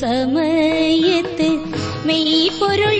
சமயத்து மெய் பொருள்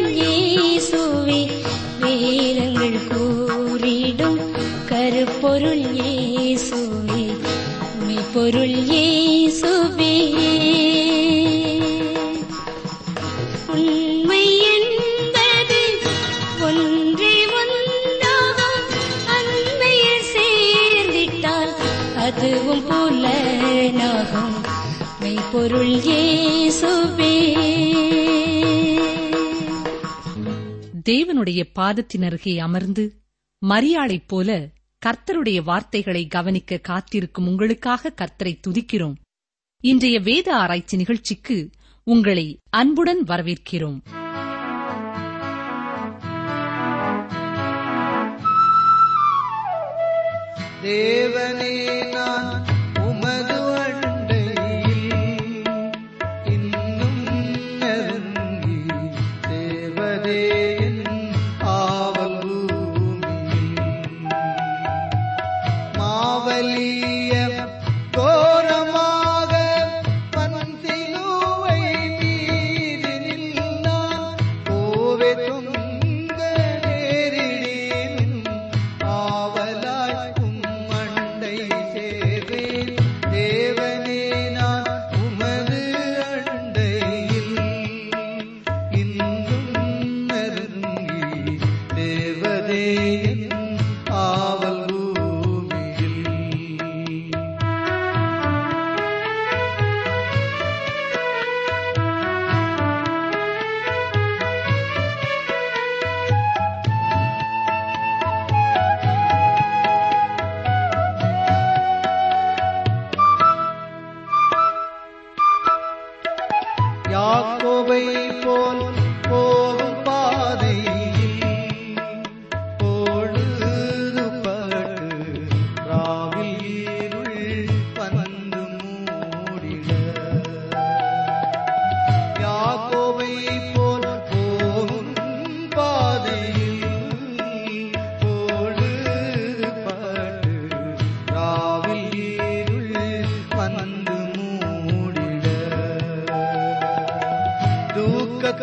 பாதத்தினருகே அமர்ந்து மரியாளைப் போல கர்த்தருடைய வார்த்தைகளை கவனிக்க காத்திருக்கும் உங்களுக்காக கர்த்தரை துதிக்கிறோம். இன்றைய வேத ஆராய்ச்சி நிகழ்ச்சிக்கு உங்களை அன்புடன் வரவேற்கிறோம். தேவனே त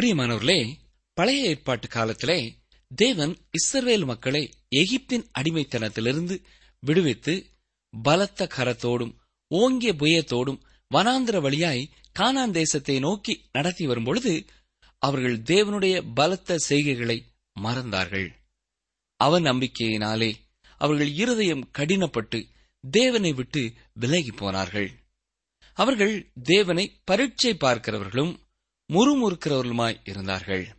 பிரியமானவர்களே பழைய ஏற்பாட்டு காலத்திலே தேவன் இஸ்ரவேல் மக்களை எகிப்தின் அடிமைத்தனத்திலிருந்து விடுவித்து பலத்த கரத்தோடும் ஓங்கிய புயத்தோடும் வனாந்திர வழியாய் கானான் தேசத்தை நோக்கி நடத்தி வரும்பொழுது அவர்கள் தேவனுடைய பலத்த செய்கைகளை மறந்தார்கள். அவ நம்பிக்கையினாலே அவர்கள் இருதயம் கடினப்பட்டு தேவனை விட்டு விலகி போனார்கள். அவர்கள் தேவனை பரீட்சை பார்க்கிறவர்களும் முறுமுறுக்கிறவர்களுமாய் இருந்தார்கள்.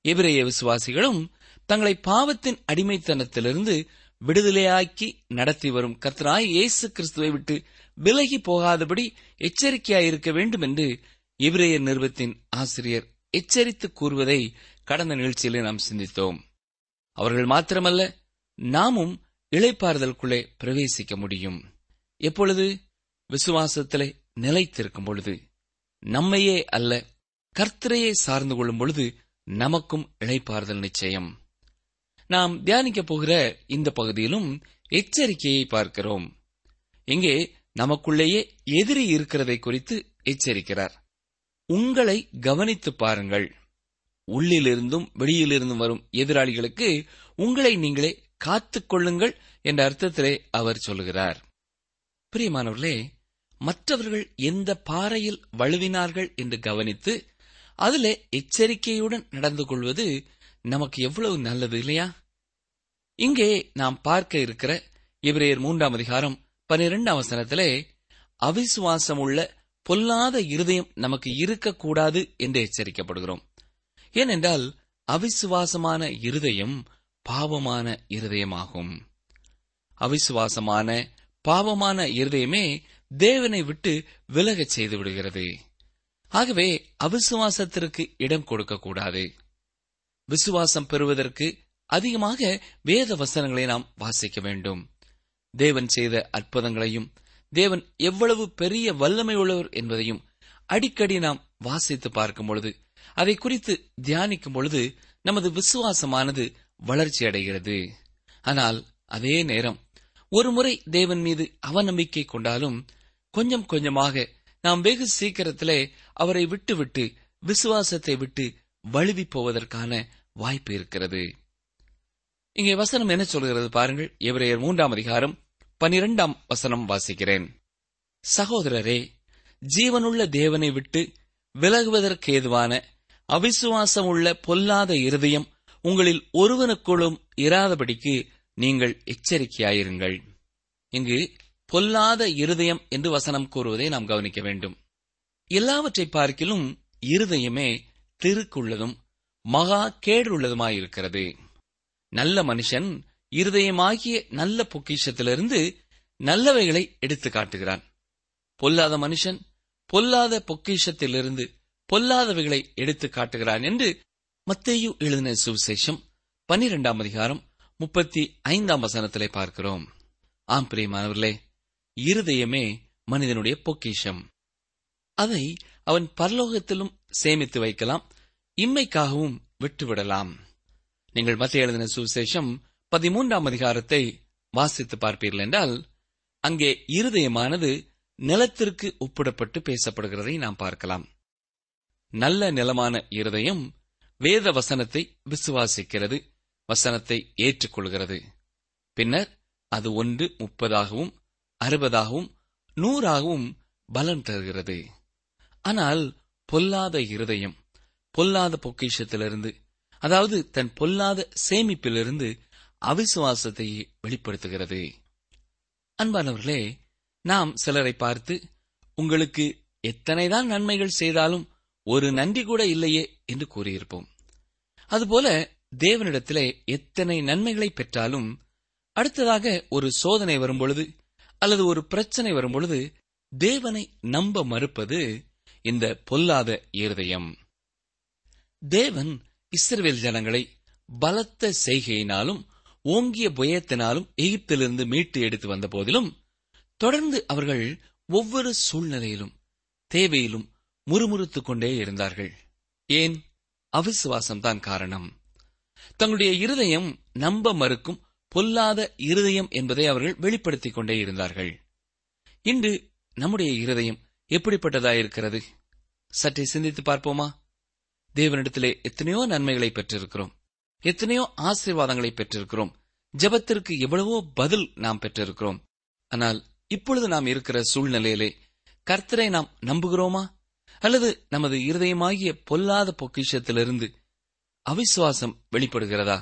எபிரேய விசுவாசிகளும் தங்களை பாவத்தின் அடிமைத்தனத்திலிருந்து விடுதலையாக்கி நடத்தி வரும் கத்தராய் இயேசு கிறிஸ்துவை விட்டு விலகி போகாதபடி எச்சரிக்கையாயிருக்க வேண்டும் என்று எபிரேயர் நிறுவத்தின் ஆசிரியர் எச்சரித்து கூறுவதை கடந்த நிகழ்ச்சியிலே நாம் சிந்தித்தோம். அவர்கள் மாத்திரமல்ல நாமும் இளைப்பாறுதலுக்குள்ளே பிரவேசிக்க முடியும். எப்பொழுது? விசுவாசத்திலே நிலைத்திருக்கும் பொழுது. நம்மையே அல்ல கர்த்தரையை சார்ந்து கொள்ளும் பொழுது நமக்கும் இளைப்பாறுதல் நிச்சயம். நாம் தியானிக்கப் போகிற இந்த பகுதியிலும் எச்சரிக்கையை பார்க்கிறோம். இங்கே நமக்குள்ளேயே எதிரி இருக்கிறதை குறித்து எச்சரிக்கிறார். உங்களை கவனித்துப் பாருங்கள். உள்ளிலிருந்தும் வெளியிலிருந்தும் வரும் எதிராளிகளுக்கு உங்களை நீங்களே காத்துக் கொள்ளுங்கள் என்ற அர்த்தத்திலே அவர் சொல்கிறார். பிரியமானவர்களே மற்றவர்கள் எந்த பாறையில் வழுவினார்கள் என்று கவனித்து அதுல எச்சரிக்கையுடன் நடந்து கொள்வது நமக்கு எவ்வளவு நல்லது இல்லையா? இங்கே நாம் பார்க்க இருக்கிற இவரையர் மூன்றாம் அதிகாரம் பனிரெண்டாம் வசனத்திலே அவிசுவாசம் உள்ள பொல்லாத இருதயம் நமக்கு இருக்கக்கூடாது என்று எச்சரிக்கப்படுகிறோம். ஏனென்றால் அவிசுவாசமான இருதயம் பாவமான இருதயமாகும். அவிசுவாசமான பாவமான இருதயமே தேவனை விட்டு விலகச் செய்து விடுகிறது. ஆகவே அவிசுவாசத்திற்கு இடம் கொடுக்கக்கூடாது. விசுவாசம் பெறுவதற்கு அதிகமாக வேத வசனங்களை நாம் வாசிக்க வேண்டும். தேவன் செய்த அற்புதங்களையும் தேவன் எவ்வளவு பெரிய வல்லமை உள்ளவர் என்பதையும் அடிக்கடி நாம் வாசித்து பார்க்கும் பொழுது அதை குறித்து தியானிக்கும் பொழுது நமது விசுவாசமானது வளர்ச்சி அடைகிறது. ஆனால் அதே நேரம் ஒருமுறை தேவன் மீது அவநம்பிக்கை கொண்டாலும் கொஞ்சம் கொஞ்சமாக நாம் வெகு சீக்கிரத்திலே அவரை விட்டுவிட்டு விசுவாசத்தை விட்டு வழுவி போவதற்கான வாய்ப்பு இருக்கிறது. இங்கே வசனம் என்ன சொல்கிறது பாருங்கள். எவரையர் மூன்றாம் அதிகாரம் பனிரெண்டாம் வசனம் வாசிக்கிறேன். சகோதரரே ஜீவனுள்ள தேவனை விட்டு விலகுவதற்கேதுவான அவிசுவாசம் உள்ள பொல்லாத இருதயம் உங்களில் ஒருவனுக்குள்ளும் இராதபடிக்கு நீங்கள் எச்சரிக்கையாயிருங்கள். இங்கு பொல்லாத இருதயம் என்று வசனம் கூறுவதை நாம் கவனிக்க வேண்டும். எல்லாவற்றை பார்க்கிலும் இருதயமே திருக்குள்ளதும் மகா கேடுள்ளதுமாயிருக்கிறது. நல்ல மனுஷன் இருதயமாகிய நல்ல பொக்கிஷத்திலிருந்து நல்லவைகளை எடுத்து காட்டுகிறான். பொல்லாத மனுஷன் பொல்லாத பொக்கிஷத்திலிருந்து பொல்லாதவைகளை எடுத்து காட்டுகிறான் என்று மத்தேயு எழுதின சுவிசேஷம் பன்னிரெண்டாம் அதிகாரம் முப்பத்தி ஐந்தாம் வசனத்திலே பார்க்கிறோம். ஆம் பிரியமானவர்களே இருதயமே மனிதனுடைய பொக்கிஷம். அதை அவன் பரலோகத்திலும் சேமித்து வைக்கலாம் இம்மைக்காகவும் விட்டுவிடலாம். நீங்கள் மத்திய எழுதின சுவிசேஷம் பதிமூன்றாம் அதிகாரத்தை வாசித்து பார்ப்பீர்கள் என்றால் அங்கே இருதயமானது நிலத்திற்கு ஒப்பிடப்பட்டு பேசப்படுகிறதை நாம் பார்க்கலாம். நல்ல நிலமான இருதயம் வேத வசனத்தை விசுவாசிக்கிறது வசனத்தை ஏற்றுக்கொள்கிறது. பின்னர் அது ஒன்று முப்பதாகவும் அறுபதாகவும் நூறாகவும் பலன் தருகிறது. ஆனால் பொல்லாத இருதயம் பொல்லாத பொக்கிஷத்திலிருந்து அதாவது தன் பொல்லாத சேமிப்பிலிருந்து அவிசுவாசத்தை வெளிப்படுத்துகிறது. அன்பானவர்களே நாம் சிலரை பார்த்து உங்களுக்கு எத்தனைதான் நன்மைகள் செய்தாலும் ஒரு நன்றி கூட இல்லையே என்று கூறியிருப்போம். அதுபோல தேவனிடத்திலே எத்தனை நன்மைகளை பெற்றாலும் அடுத்ததாக ஒரு சோதனை வரும்பொழுது அல்லது ஒரு பிரச்சனை வரும்பொழுது தேவனை நம்ப மறுப்பது இந்த பொல்லாத இருதயம். தேவன் இஸ்ரவேல் ஜனங்களை பலத்த செய்கையினாலும் ஓங்கிய புயத்தினாலும் எகிப்திலிருந்து மீட்டு எடுத்து வந்த போதிலும் தொடர்ந்து அவர்கள் ஒவ்வொரு சூழ்நிலையிலும் தேவையிலும் முறுமுறுத்துக் கொண்டே இருந்தார்கள். ஏன்? அவிசுவாசம்தான் காரணம். தங்களுடைய இருதயம் நம்ப மறுக்கும் பொல்லாத இருதயம் என்பதை அவர்கள் வெளிப்படுத்திக் கொண்டே இருந்தார்கள். இன்று நம்முடைய இருதயம் எப்படிப்பட்டதாயிருக்கிறது? சற்றே சிந்தித்து பார்ப்போமா? தேவனிடத்திலே எத்தனையோ நன்மைகளை பெற்றிருக்கிறோம். எத்தனையோ ஆசீர்வாதங்களை பெற்றிருக்கிறோம். ஜெபத்திற்கு எவ்வளவோ பதில் நாம் பெற்றிருக்கிறோம். ஆனால் இப்பொழுது நாம் இருக்கிற சூழ்நிலையிலே கர்த்தரை நாம் நம்புகிறோமா? அல்லது நமது இருதயமாகிய பொல்லாத பொக்கிஷத்திலிருந்து அவிசுவாசம் வெளிப்படுகிறதா?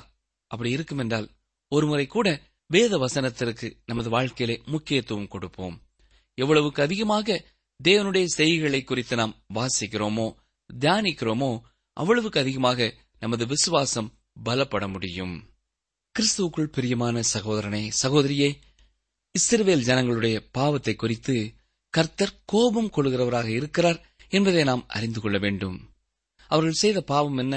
அப்படி இருக்கும் என்றால் ஒருமுறை கூட வேத வசனத்திற்கு நமது வாழ்க்கையிலே முக்கியத்துவம் கொடுப்போம். எவ்வளவுக்கு அதிகமாக தேவனுடைய செய்திகளை குறித்து நாம் வாசிக்கிறோமோ தியானிக்கிறோமோ அவ்வளவுக்கு அதிகமாக நமது விசுவாசம் பலப்பட முடியும். கிறிஸ்துவுக்குள் பிரியமான சகோதரனே சகோதரியே இஸ்ரவேல் ஜனங்களுடைய பாவத்தை குறித்து கர்த்தர் கோபம் கொள்கிறவராக இருக்கிறார் என்பதை நாம் அறிந்து கொள்ள வேண்டும். அவர்கள் செய்த பாவம் என்ன?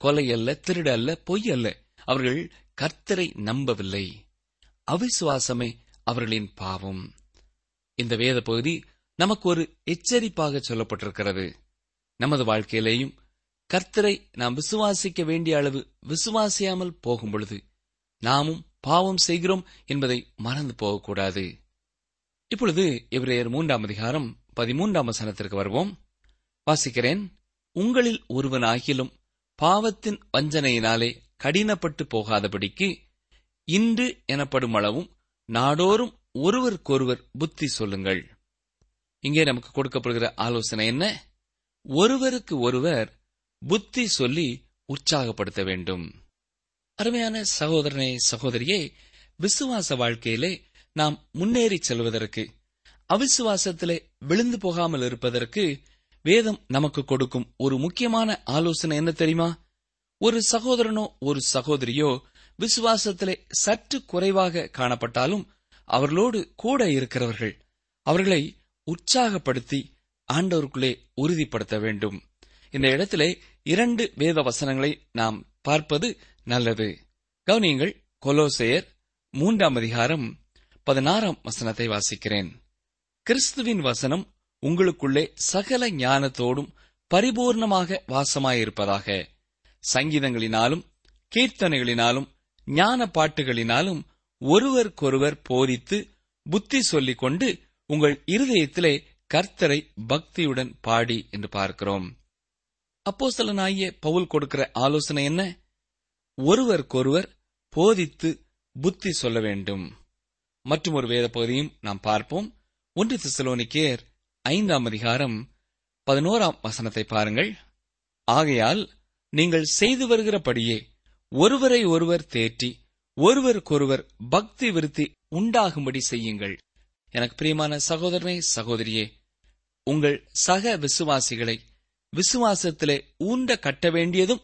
கொலை அல்ல திருடு அல்ல பொய் அல்ல. அவர்கள் கர்த்தரை நம்பவில்லை. அவிசுவாசமே அவர்களின் பாவம். இந்த வேத பகுதி நமக்கு ஒரு எச்சரிப்பாக சொல்லப்பட்டிருக்கிறது. நமது வாழ்க்கையிலேயும் கர்த்தரை நாம் விசுவாசிக்க வேண்டிய அளவு விசுவாசியாமல் போகும் பொழுது நாமும் பாவம் செய்கிறோம் என்பதை மறந்து போகக்கூடாது. இப்பொழுது இவரையர் மூன்றாம் அதிகாரம் பதிமூன்றாம் வசனத்திற்கு வருவோம். வாசிக்கிறேன் உங்களில் ஒருவன் ஆகிலும் பாவத்தின் வஞ்சனையினாலே கடினப்பட்டு போகாதபடிக்கு இன்று எனப்படும் அளவும் நாடோறும் ஒருவருக்கொருவர் புத்தி சொல்லுங்கள். இங்கே நமக்கு கொடுக்கப்படுகிற ஆலோசனை என்ன? ஒருவருக்கு ஒருவர் புத்தி சொல்லி உற்சாகப்படுத்த வேண்டும். அருமையான சகோதரனே சகோதரியே விசுவாச வாழ்க்கையிலே நாம் முன்னேறி செல்வதற்கு அவிசுவாசத்திலே விழுந்து போகாமல் இருப்பதற்கு வேதம் நமக்கு கொடுக்கும் ஒரு முக்கியமான ஆலோசனை என்ன தெரியுமா? ஒரு சகோதரனோ ஒரு சகோதரியோ விசுவாசத்திலே சற்று குறைவாக காணப்பட்டாலும் அவர்களோடு கூட இருக்கிறவர்கள் அவர்களை உற்சாகப்படுத்தி ஆண்டவருக்குள்ளே உறுதிப்படுத்த வேண்டும். இந்த இடத்திலே இரண்டு வேத வசனங்களை நாம் பார்ப்பது நல்லது. கவனியங்கள் கொலோசையர் மூன்றாம் அதிகாரம் பதினாறாம் வசனத்தை வாசிக்கிறேன். கிறிஸ்துவின் வசனம் உங்களுக்குள்ளே சகல ஞானத்தோடும் பரிபூர்ணமாக வாசமாயிருப்பதாக. சங்கீதங்களினாலும் கீர்த்தனைகளினாலும் ஞான பாட்டுகளினாலும் ஒருவருக்கொருவர் போதித்து புத்தி சொல்லிக் கொண்டு உங்கள் இருதயத்திலே கர்த்தரை பக்தியுடன் பாடி என்று பார்க்கிறோம். அப்போஸ்தலனாகிய பவுல் கொடுக்கிற ஆலோசனை என்ன? ஒருவருக்கொருவர் போதித்து புத்தி சொல்ல வேண்டும். மற்றும் ஒரு வேத பகுதியும் நாம் பார்ப்போம். ஒன்று திசலோனிக்கேர் ஐந்தாம் அதிகாரம் பதினோராம் வசனத்தை பாருங்கள். ஆகையால் நீங்கள் செய்து வருகிறபடியே ஒருவரை ஒருவர் தேற்றி ஒருவருக்கொருவர் பக்தி விருத்தி உண்டாகும்படி செய்யுங்கள். எனக்கு பிரியமான சகோதரனே சகோதரியே உங்கள் சக விசுவாசிகளை விசுவாசத்திலே ஊண்ட கட்ட வேண்டியதும்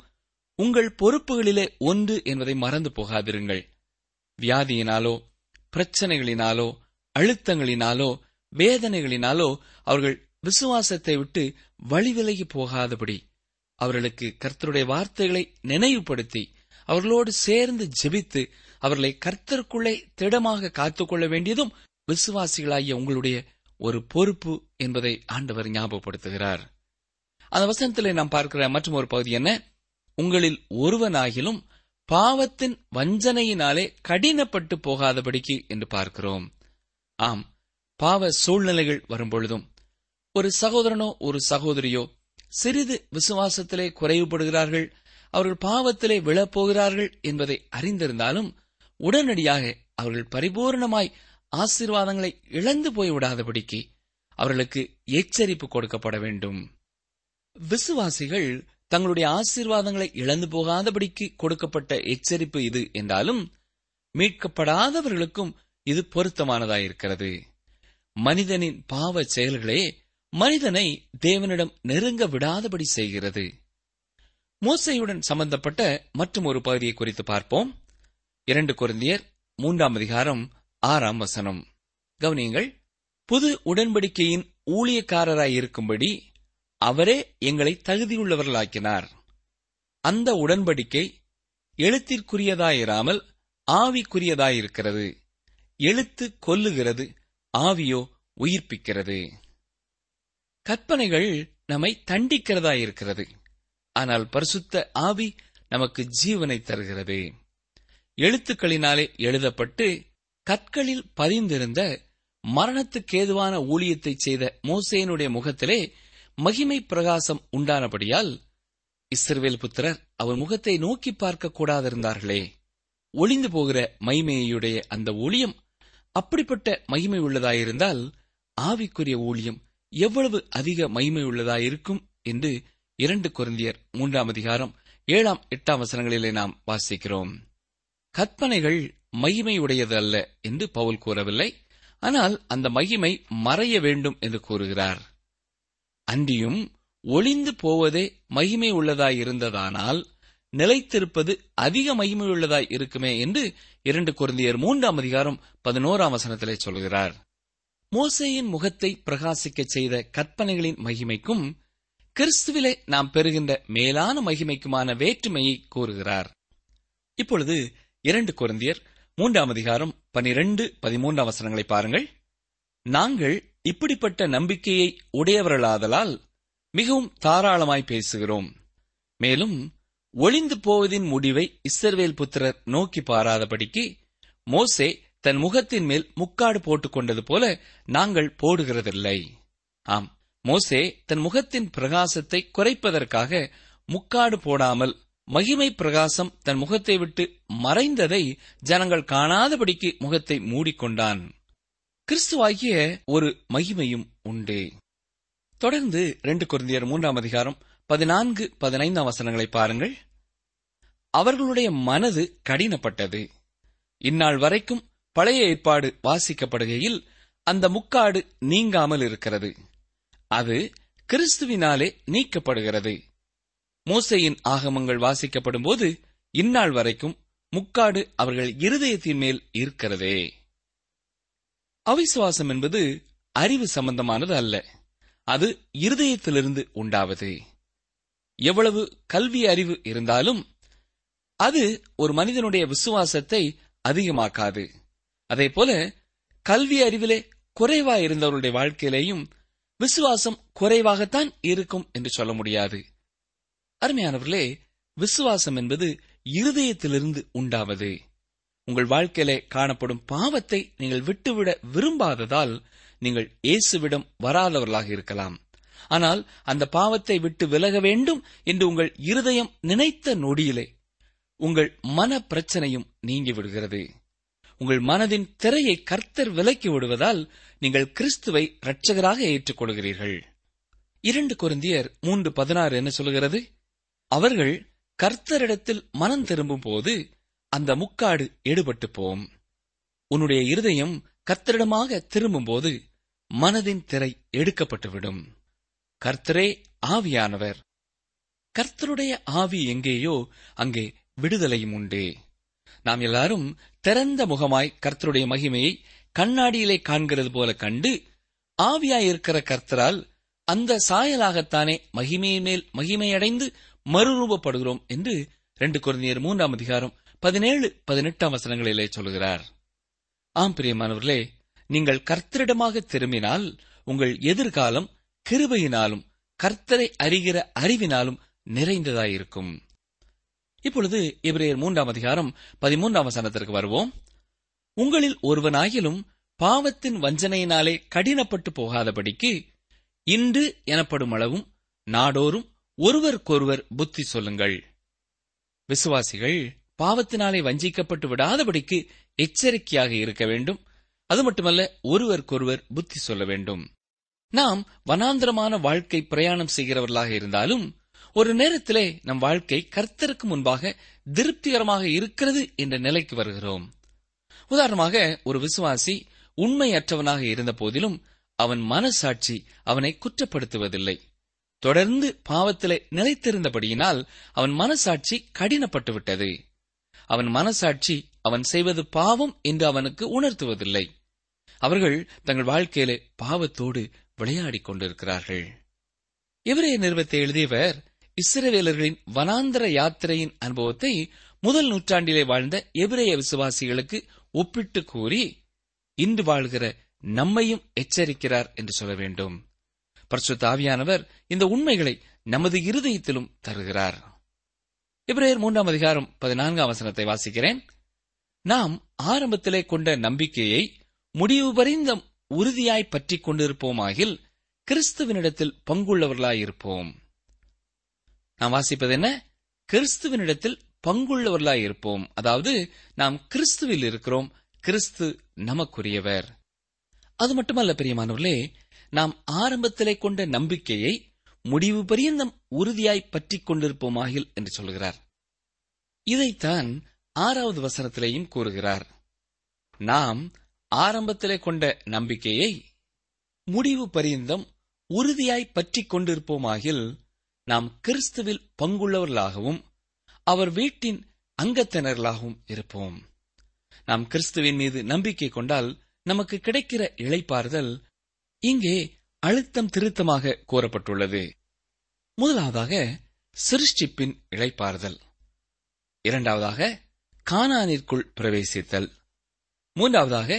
உங்கள் பொறுப்புகளிலே ஒன்று என்பதை மறந்து போகாதிருங்கள். வியாதியினாலோ பிரச்சனைகளினாலோ அழுத்தங்களினாலோ வேதனைகளினாலோ அவர்கள் விசுவாசத்தை விட்டு வழிவிலகி போகாதபடி அவர்களுக்கு கர்த்தருடைய வார்த்தைகளை நினைவுபடுத்தி அவர்களோடு சேர்ந்து ஜெபித்து அவர்களை கர்த்தருக்குள்ளே திடமாக காத்துக்கொள்ள வேண்டியதும் விசுவாசிகளாகிய உங்களுடைய ஒரு பொறுப்பு என்பதை ஆண்டவர் ஞாபகப்படுத்துகிறார். அந்த வசனத்திலே நாம் பார்க்கிற மற்றும் ஒரு பகுதி என்ன? உங்களில் ஒருவனாகிலும் பாவத்தின் வஞ்சனையினாலே கடினப்பட்டு போகாதபடிக்கு என்று பார்க்கிறோம். ஆம் பாவ சூழ்நிலைகள் வரும்பொழுதும் ஒரு சகோதரனோ ஒரு சகோதரியோ சிறிது விசுவாசத்திலே குறைவுபடுகிறார்கள் அவர்கள் பாவத்திலே விழப்போகிறார்கள் என்பதை அறிந்திருந்தாலும் உடனடியாக அவர்கள் பரிபூர்ணமாய் ஆசீர்வாதங்களை இழந்து போய்விடாதபடிக்கு அவர்களுக்கு எச்சரிப்பு கொடுக்கப்பட வேண்டும். விசுவாசிகள் தங்களுடைய ஆசீர்வாதங்களை இழந்து போகாதபடிக்கு கொடுக்கப்பட்ட எச்சரிப்பு இது என்றாலும் மீட்கப்படாதவர்களுக்கும் இது பொருத்தமானதாயிருக்கிறது. மனிதனின் பாவ செயல்களே மனிதனை தேவனிடம் நெருங்க விடாதபடி செய்கிறது. மோசையுடன் சம்பந்தப்பட்ட மற்றும் ஒரு பகுதியை குறித்து பார்ப்போம். இரண்டு குருந்தியர் மூன்றாம் அதிகாரம் ஆறாம் வசனம். கவனியங்கள் புது உடன்படிக்கையின் ஊழியக்காரராய் இருக்கும்படி அவரே எங்களை தகுதியுள்ளவர்களாக்கினார். அந்த உடன்படிக்கை எழுத்திற்குரியதாயிராமல் ஆவிக்குரியதாயிருக்கிறது. எழுத்து கொல்லுகிறது ஆவியோ உயிர்ப்பிக்கிறது. கற்பனைகள் நம்மை தண்டிக்கிறதாயிருக்கிறது ஆனால் பரிசுத்த ஆவி நமக்கு ஜீவனை தருகிறது. எழுத்துக்களினாலே எழுதப்பட்டு கற்களில் பதிந்திருந்த மரணத்துக்கேதுவான ஊழியத்தை செய்த மோசேனுடைய முகத்திலே மகிமை பிரகாசம் உண்டானபடியால் இஸ்ரவேல் புத்திரர் அவர் முகத்தை நோக்கி பார்க்க கூடாதிருந்தார்களே. ஒளிந்து போகிற மகிமையுடைய அந்த ஊழியம் அப்படிப்பட்ட மகிமை உள்ளதாயிருந்தால் ஆவிக்குரிய ஊழியம் எவ்வளவு அதிக மகிமையுள்ளதாயிருக்கும் என்று இரண்டு குருந்தியர் மூன்றாம் அதிகாரம் ஏழாம் எட்டாம் வசனங்களிலே நாம் வாசிக்கிறோம். கற்பனைகள் மகிமையுடையது அல்ல என்று பவுல் கூறவில்லை. ஆனால் அந்த மகிமை மறைய வேண்டும் என்று கூறுகிறார். அன்றியும் ஒளிந்து போவதே மகிமை உள்ளதாய் இருந்ததானால் நிலைத்திருப்பது அதிக மகிமை உள்ளதாய் இருக்குமே என்று இரண்டு குருந்தியர் மூன்றாம் அதிகாரம் பதினோராம் வசனத்திலே சொல்கிறார். மோசேயின் முகத்தை பிரகாசிக்கச் செய்த கற்பனைகளின் மகிமைக்கும் கிறிஸ்துவிலே நாம் பெறுகின்ற மேலான மகிமைக்குமான வேற்றுமையை கூறுகிறார். இப்பொழுது இரண்டு குருந்தியர் மூன்றாம் அதிகாரம் பனிரெண்டு பதிமூன்றாம் வசனங்களை பாருங்கள். நாங்கள் இப்படிப்பட்ட நம்பிக்கையை உடையவர்களாதலால் மிகவும் தாராளமாய் பேசுகிறோம். மேலும் ஒளிந்து போவதின் முடிவை இஸ்ரவேல் புத்திரர் நோக்கி பாராதபடிக்கு மோசே தன் முகத்தின் மேல் முக்காடு போட்டுக் கொண்டது போல நாங்கள் போடுகிறதில்லை. ஆம். மோசே தன் முகத்தின் பிரகாசத்தை குறைப்பதற்காக முக்காடு போடாமல் மகிமை பிரகாசம் தன் முகத்தை விட்டு மறைந்ததை ஜனங்கள் காணாதபடிக்கு முகத்தை மூடிக்கொண்டான். கிறிஸ்துவாகிய ஒரு மகிமையும் உண்டு. தொடர்ந்து ரெண்டு குருந்தியர் மூன்றாம் அதிகாரம் பதினான்கு பதினைந்தாம் வசனங்களை பாருங்கள். அவர்களுடைய மனது கடினப்பட்டது. இந்நாள் வரைக்கும் பழைய ஏற்பாடு வாசிக்கப்படுகையில் அந்த முக்காடு நீங்காமல் இருக்கிறது. அது கிறிஸ்துவினாலே நீக்கப்படுகிறது. மோசையின் ஆகமங்கள் வாசிக்கப்படும் போது இந்நாள் வரைக்கும் முக்காடு அவர்கள் இருதயத்தின் மேல் இருக்கிறதே. அவிசுவாசம் என்பது அறிவு சம்பந்தமானது அல்ல. அது இருதயத்திலிருந்து உண்டாவது. எவ்வளவு கல்வி அறிவு இருந்தாலும் அது ஒரு மனிதனுடைய விசுவாசத்தை அதிகமாக்காது. அதே போல கல்வி அறிவிலே குறைவா இருந்தவருடைய வாழ்க்கையிலேயும் விசுவாசம் குறைவாகத்தான் இருக்கும் என்று சொல்ல முடியாது. அருமையானவர்களே விசுவாசம் என்பது இருதயத்திலிருந்து உண்டாவது. உங்கள் வாழ்க்கையிலே காணப்படும் பாவத்தை நீங்கள் விட்டுவிட விரும்பாததால் நீங்கள் இயேசுவிடம் வராதவர்களாக இருக்கலாம். ஆனால் அந்த பாவத்தை விட்டு விலக வேண்டும் என்று உங்கள் இருதயம் நினைத்த நொடியிலே உங்கள் மன பிரச்சனையும் நீங்கிவிடுகிறது உங்கள் மனதின் திரையை கர்த்தர் விலக்கி விடுவதால் நீங்கள் கிறிஸ்துவை இரட்சகராக ஏற்றுக்கொள்கிறீர்கள். இரண்டு குருந்தியர் மூன்று பதினாறு என்ன சொல்கிறது? அவர்கள் கர்த்தரிடத்தில் மனம் திரும்பும் போது அந்த முக்காடு எடுபட்டு போம் உன்னுடைய இருதயம் கர்த்தரிடமாக திரும்பும்போது மனதின் திரை எடுக்கப்பட்டுவிடும். கர்த்தரே ஆவியானவர். கர்த்தருடைய ஆவி எங்கேயோ அங்கே விடுதலையும் உண்டு. நாம் எல்லாரும் திறந்த முகமாய் கர்த்தருடைய மகிமையை கண்ணாடியிலே காண்கிறது போல கண்டு ஆவியாயிருக்கிற கர்த்தரால் அந்த சாயலாகத்தானே மகிமையின் மேல் மகிமையடைந்து மறுரூபப்படுகிறோம் என்று ரெண்டு குழந்தையர் மூன்றாம் அதிகாரம் பதினேழு பதினெட்டாம் வசனங்களிலே சொல்கிறார். ஆம் பிரியமானவர்களே நீங்கள் கர்த்தரிடமாக திரும்பினால் உங்கள் எதிர்காலம் கிருபையினாலும் கர்த்தரை அறிகிற அறிவினாலும் நிறைந்ததாயிருக்கும். இப்பொழுது எபிரேயர் மூன்றாம் அதிகாரம் பதிமூன்றாம் வசனத்திற்கு வருவோம். உங்களில் ஒருவனாகிலும் பாவத்தின் வஞ்சனையினாலே கடினப்பட்டு போகாதபடிக்கு இன்று எனப்படும் அளவும் நாடோறும் ஒருவருக்கொருவர் புத்தி சொல்லுங்கள். விசுவாசிகள் பாவத்தினாலே வஞ்சிக்கப்பட்டு விடாதபடிக்கு எச்சரிக்கையாக இருக்க வேண்டும். அது மட்டுமல்ல ஒருவருக்கொருவர் புத்தி சொல்ல வேண்டும். நாம் வனாந்திரமான வாழ்க்கை பிரயாணம் செய்கிறவர்களாக இருந்தாலும் ஒரு நேரத்திலே நம் வாழ்க்கை கர்த்தருக்கு முன்பாக திருப்திகரமாக இருக்கிறது என்ற நிலைக்கு வருகிறோம். உதாரணமாக ஒரு விசுவாசி உண்மையற்றவனாக இருந்த போதிலும் அவன் மனசாட்சி அவனை குற்றப்படுத்துவதில்லை. தொடர்ந்து பாவத்திலே நிலைத்திருந்தபடியினால் அவன் மனசாட்சி கடினப்பட்டு விட்டது அவன் மனசாட்சி அவன் செய்வது பாவம் என்று அவனுக்கு உணர்த்துவதில்லை. அவர்கள் தங்கள் வாழ்க்கையிலே பாவத்தோடு விளையாடிக் கொண்டிருக்கிறார்கள். இவரே நிறுவத்தை எழுதியவர் இஸ்ரவேலர்களின் வனாந்தர யாத்திரையின் அனுபவத்தை முதல் நூற்றாண்டிலே வாழ்ந்த எபிரேய விசுவாசிகளுக்கு ஒப்பிட்டு கூறி இன்று வாழ்கிற நம்மையும் எச்சரிக்கிறார் என்று சொல்ல வேண்டும். பரிசுத்த ஆவியானவர் இந்த உண்மைகளை நமது இருதயத்திலும் தருகிறார். இப்ரேயர் மூன்றாம் அதிகாரம் பதினான்காம் வசனத்தை வாசிக்கிறேன். நாம் ஆரம்பத்திலே கொண்ட நம்பிக்கையை முடிவு பறிந்த உறுதியாய் பற்றிக் கொண்டிருப்போமாகில் கிறிஸ்துவனிடத்தில் பங்குள்ளவர்களாயிருப்போம். நாம் வாசிப்பது என்ன? கிறிஸ்துவனிடத்தில் பங்குள்ளவர்களாயிருப்போம் அதாவது நாம் கிறிஸ்துவில் இருக்கிறோம். கிறிஸ்து நமக்குரியவர். அது மட்டுமல்ல பிரியமானவர்களே நாம் ஆரம்பத்திலே கொண்ட நம்பிக்கையை முடிவு பரியந்தம் உறுதியாய் பற்றிக் கொண்டிருப்போமாகில் என்று சொல்கிறார். இதைத்தான் ஆறாவது வசனத்திலேயும் கூறுகிறார். நாம் ஆரம்பத்திலே கொண்ட நம்பிக்கையை முடிவு பரியந்தம் உறுதியாய் பற்றிக் கொண்டிருப்போமாகில் நாம் கிறிஸ்துவில் பங்குள்ளவர்களாகவும் அவர் வீட்டின் அங்கத்தினர்களாகவும் இருப்போம். நாம் கிறிஸ்துவின் மீது நம்பிக்கை கொண்டால் நமக்கு கிடைக்கிற இழைப்பாறுதல் இங்கே அழுத்தம் திருத்தமாக கூறப்பட்டுள்ளது. முதலாவதாக சிருஷ்டிப்பின் இழைப்பாறுதல் இரண்டாவதாக கானானிற்குள் பிரவேசித்தல். மூன்றாவதாக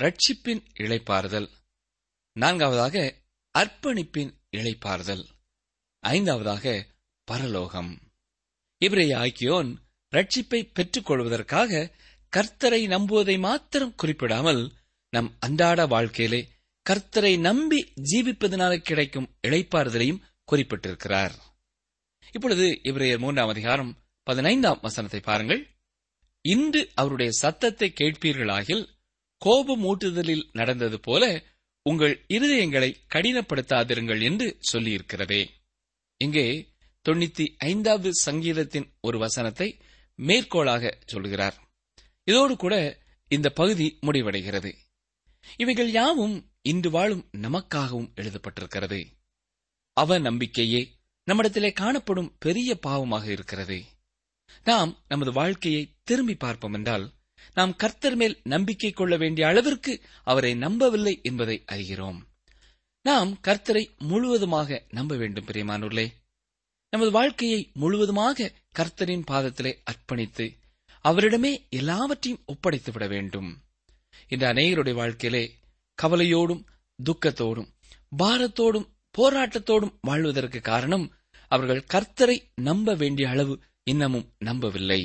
ரட்சிப்பின் இழைப்பாறுதல் நான்காவதாக அர்ப்பணிப்பின் இழைப்பாறுதல் ஐந்தாவதாக பரலோகம். இவரைய ஆக்கியோன் ரட்சிப்பை பெற்றுக் கொள்வதற்காக கர்த்தரை நம்புவதை மாத்திரம் குறிப்பிடாமல் நம் அன்றாட வாழ்க்கையிலே கர்த்தரை நம்பி ஜீவிப்பதனால கிடைக்கும் இழைப்பாறுதலையும் குறிப்பிட்டிருக்கிறார். இப்பொழுது இவரையர் மூன்றாம் அதிகாரம் பதினைந்தாம் வசனத்தை பாருங்கள். இன்று அவருடைய சத்தத்தை கேட்பீர்களாகில் கோபம் ஊட்டுதலில் நடந்தது போல உங்கள் இருதயங்களை கடினப்படுத்தாதிருங்கள் என்று சொல்லியிருக்கிறதே. இங்கே தொண்ணூத்தி ஐந்தாவது சங்கீதத்தின் ஒரு வசனத்தை மேற்கோளாக சொல்கிறார். இதோடு கூட இந்த பகுதி முடிவடைகிறது. இவைகள் யாவும் இன்று வாழும் நமக்காகவும் எழுதப்பட்டிருக்கிறது. அவ நம்பிக்கையே நம்மிடத்திலே காணப்படும் பெரிய பாவமாக இருக்கிறது. நாம் நமது வாழ்க்கையை திரும்பி பார்ப்போம் என்றால் நாம் கர்த்தர் மேல் நம்பிக்கை கொள்ள வேண்டிய அளவிற்கு அவரை நம்பவில்லை என்பதை அறிகிறோம். நாம் கர்த்தரை முழுவதுமாக நம்ப வேண்டும் பிரியமானூர்களே நமது வாழ்க்கையை முழுவதுமாக கர்த்தரின் பாதத்திலே அர்ப்பணித்து அவரிடமே எல்லாவற்றையும் ஒப்படைத்து விட வேண்டும். இந்த அநேகருடைய வாழ்க்கையிலே கவலையோடும் துக்கத்தோடும் பாரத்தோடும் போராட்டத்தோடும் வாழ்வதற்கு காரணம் அவர்கள் கர்த்தரை நம்ப வேண்டிய அளவு இன்னமும் நம்பவில்லை.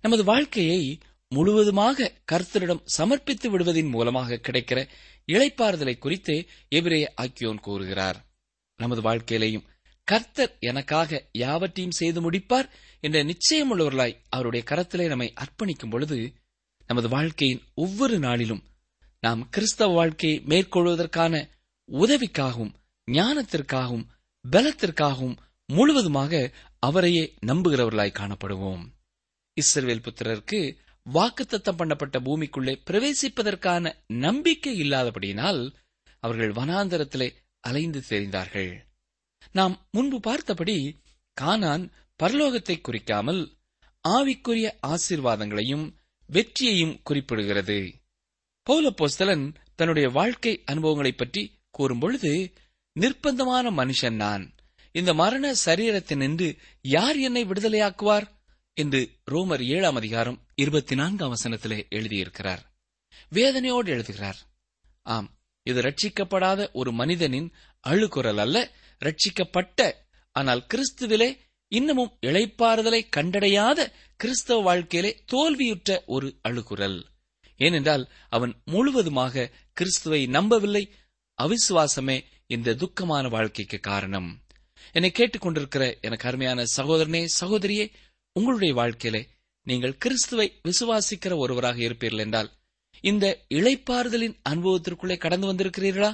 நமது வாழ்க்கையை முழுவதுமாக கர்த்தரிடம் சமர்ப்பித்து விடுவதின் மூலமாக கிடைக்கிற இழைப்பாறுதலை குறித்து எபிரே ஆக்கியோன் கூறுகிறார். நமது வாழ்க்கையிலையும் கர்த்தர் எனக்காக யாவற்றையும் செய்து முடிப்பார் என்ற நிச்சயமுள்ளவர்களாய் அவருடைய கரத்திலே நம்மை அர்ப்பணிக்கும் பொழுது நமது வாழ்க்கையின் ஒவ்வொரு நாளிலும் நாம் கிறிஸ்தவ வாழ்க்கையை மேற்கொள்வதற்கான உதவிக்காகவும் ஞானத்திற்காகவும் பலத்திற்காகவும் முழுவதுமாக அவரையே நம்புகிறவர்களாய் காணப்படுவோம். இஸ்ரவேல் புத்திரருக்கு வாக்குத்தத்தம் பண்ணப்பட்ட பூமிக்குள்ளே பிரவேசிப்பதற்கான நம்பிக்கை இல்லாதபடியினால் அவர்கள் வனாந்தரத்திலே அலைந்து தெரிந்தார்கள். நாம் முன்பு பார்த்தபடி கானான் பரலோகத்தை குறிக்காமல் ஆவிக்குரிய ஆசீர்வாதங்களையும் வெற்றியையும் குறிப்பிடுகிறது. பௌலப்போஸ்தலன் தன்னுடைய வாழ்க்கை அனுபவங்களைப் பற்றி கூறும்பொழுது நிர்பந்தமான மனுஷன் நான். இந்த மரண சரீரத்தினின்று யார் என்னை விடுதலையாக்குவார்? என்று ரோமர் ஏழாம் அதிகாரம் இருபத்தி நான்காம் வசனத்திலே எழுதியிருக்கிறார். வேதனையோடு எழுதுகிறார். ஆம் இது ரட்சிக்கப்படாத ஒரு மனிதனின் அழுக்குரல் அல்ல ரட்சிக்கப்பட்ட ஆனால் கிறிஸ்துவிலே இன்னமும் இழைப்பாறுதலை கண்டடையாத கிறிஸ்தவ வாழ்க்கையிலே தோல்வியுற்ற ஒரு அழுகுரல். ஏனென்றால் அவன் முழுவதுமாக கிறிஸ்துவை நம்பவில்லை அவிசுவாசமே இந்த துக்கமான வாழ்க்கைக்கு காரணம். என்னை கேட்டுக்கொண்டிருக்கிற எனக்கு அருமையான சகோதரனே சகோதரியே உங்களுடைய வாழ்க்கையிலே நீங்கள் கிறிஸ்துவை விசுவாசிக்கிற ஒருவராக இருப்பீர்கள் என்றால் இந்த இளைப்பாறுதலின் அனுபவத்திற்குள்ளே கடந்து வந்திருக்கிறீர்களா?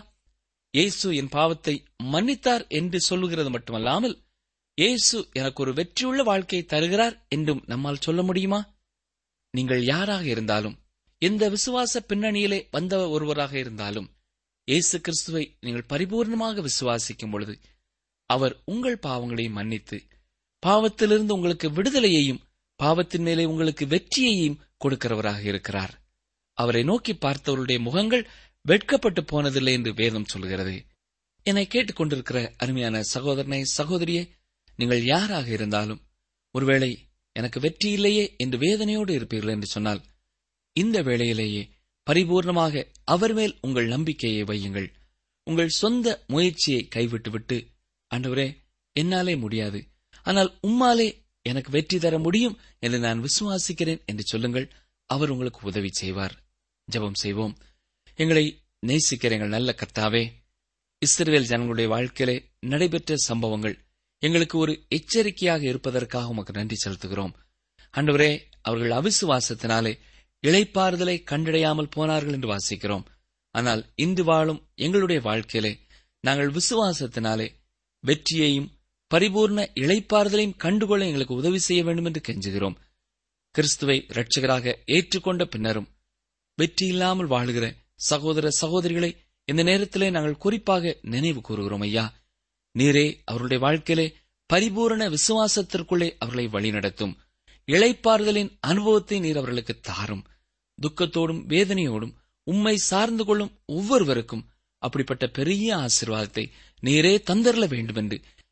இயேசு என் பாவத்தை மன்னித்தார் என்று சொல்லுகிறது மட்டுமல்லாமல் இயேசு எனக்கு ஒரு வெற்றியுள்ள வாழ்க்கையை தருகிறார் என்றும் நம்மால் சொல்ல முடியுமா? நீங்கள் யாராக இருந்தாலும் எந்த விசுவாச பின்னணியிலே வந்த ஒருவராக இருந்தாலும் இயேசு கிறிஸ்துவை நீங்கள் பரிபூர்ணமாக விசுவாசிக்கும் பொழுது அவர் உங்கள் பாவங்களை மன்னித்து பாவத்திலிருந்து உங்களுக்கு விடுதலையையும் பாவத்தின் மேலே உங்களுக்கு வெற்றியையும் கொடுக்கிறவராக இருக்கிறார். அவரை நோக்கி பார்த்தவருடைய முகங்கள் வெட்கப்பட்டு போனதில்லை என்று வேதம் சொல்கிறது. என்னை கேட்டுக்கொண்டிருக்கிற அருமையான சகோதரனை சகோதரியே நீங்கள் யாராக இருந்தாலும் ஒருவேளை எனக்கு வெற்றி இல்லையே என்று வேதனையோடு இருப்பீர்கள் என்று சொன்னால் இந்த வேளையிலேயே பரிபூர்ணமாக அவர் மேல் உங்கள் நம்பிக்கையை வையுங்கள். உங்கள் சொந்த முயற்சியை கைவிட்டுவிட்டு ஆண்டவரே என்னாலே முடியாது. ஆனால் உம்மாலே எனக்கு வெற்றி தர முடியும் என்று நான் விசுவாசிக்கிறேன் என்று சொல்லுங்கள். அவர் உங்களுக்கு உதவி செய்வார். ஜெபம் செய்வோம். எங்களை நேசிக்கிற எங்கள் நல்ல கர்த்தாவே இஸ்ரேல் ஜனங்களுடைய வாழ்க்கையிலே நடைபெற்ற சம்பவங்கள் எங்களுக்கு ஒரு எச்சரிக்கையாக இருப்பதற்காக உமக்கு நன்றி செலுத்துகிறோம். அன்றுவரே அவர்கள் அவிசுவாசத்தினாலே இளைப்பாறுதலை கண்டடையாமல் போனார்கள் என்று வாசிக்கிறோம். ஆனால் இன்று வாழும் எங்களுடைய வாழ்க்கையிலே நாங்கள் விசுவாசத்தினாலே வெற்றியையும் பரிபூர்ண இளைப்பாறுதலையும் கண்டுகொள்ள எங்களுக்கு உதவி செய்ய வேண்டும் என்று கெஞ்சுகிறோம். கிறிஸ்துவை இரட்சகராக ஏற்றுக்கொண்ட பின்னரும் வெற்றி இல்லாமல் வாழுகிற சகோதர சகோதரிகளை இந்த நேரத்திலே நாங்கள் குறிப்பாக நினைவு கூறுகிறோம் ஐயா. நீரே அவருடைய வாழ்க்கையிலே பரிபூரண விசுவாசத்திற்குள்ளே அவர்களை வழிநடத்தும். இளைப்பாறுதலின் அனுபவத்தை நீர் அவர்களுக்கு தாரும். துக்கத்தோடும் வேதனையோடும் உம்மை சார்ந்து கொள்ளும் ஒவ்வொருவருக்கும் அப்படிப்பட்ட பெரிய ஆசிர்வாதத்தை நீரே தந்தரல வேண்டும் என்று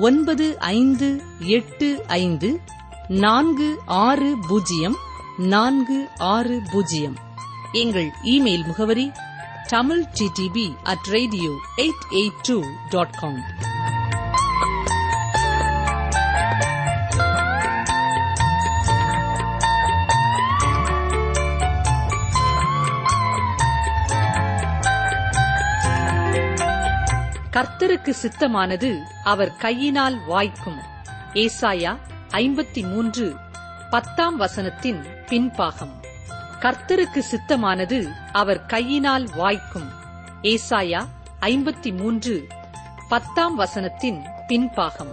ஒன்பது ஐந்து எட்டு ஐந்து நான்கு ஆறு பூஜ்ஜியம் நான்கு ஆறு பூஜ்ஜியம். எங்கள் இமெயில் முகவரி Tamil TDP at radio eight eight two dot com. கர்த்தருக்கு சித்தமானது அவர் கையினால் வாய்க்கும். ஏசாயா ஐம்பத்தி மூன்று பத்தாம் வசனத்தின் பின்பாகம். கர்த்தருக்கு சித்தமானது அவர் கையினால் வாய்க்கும். ஏசாயா ஐம்பத்தி மூன்று பத்தாம் வசனத்தின் பின்பாகம்.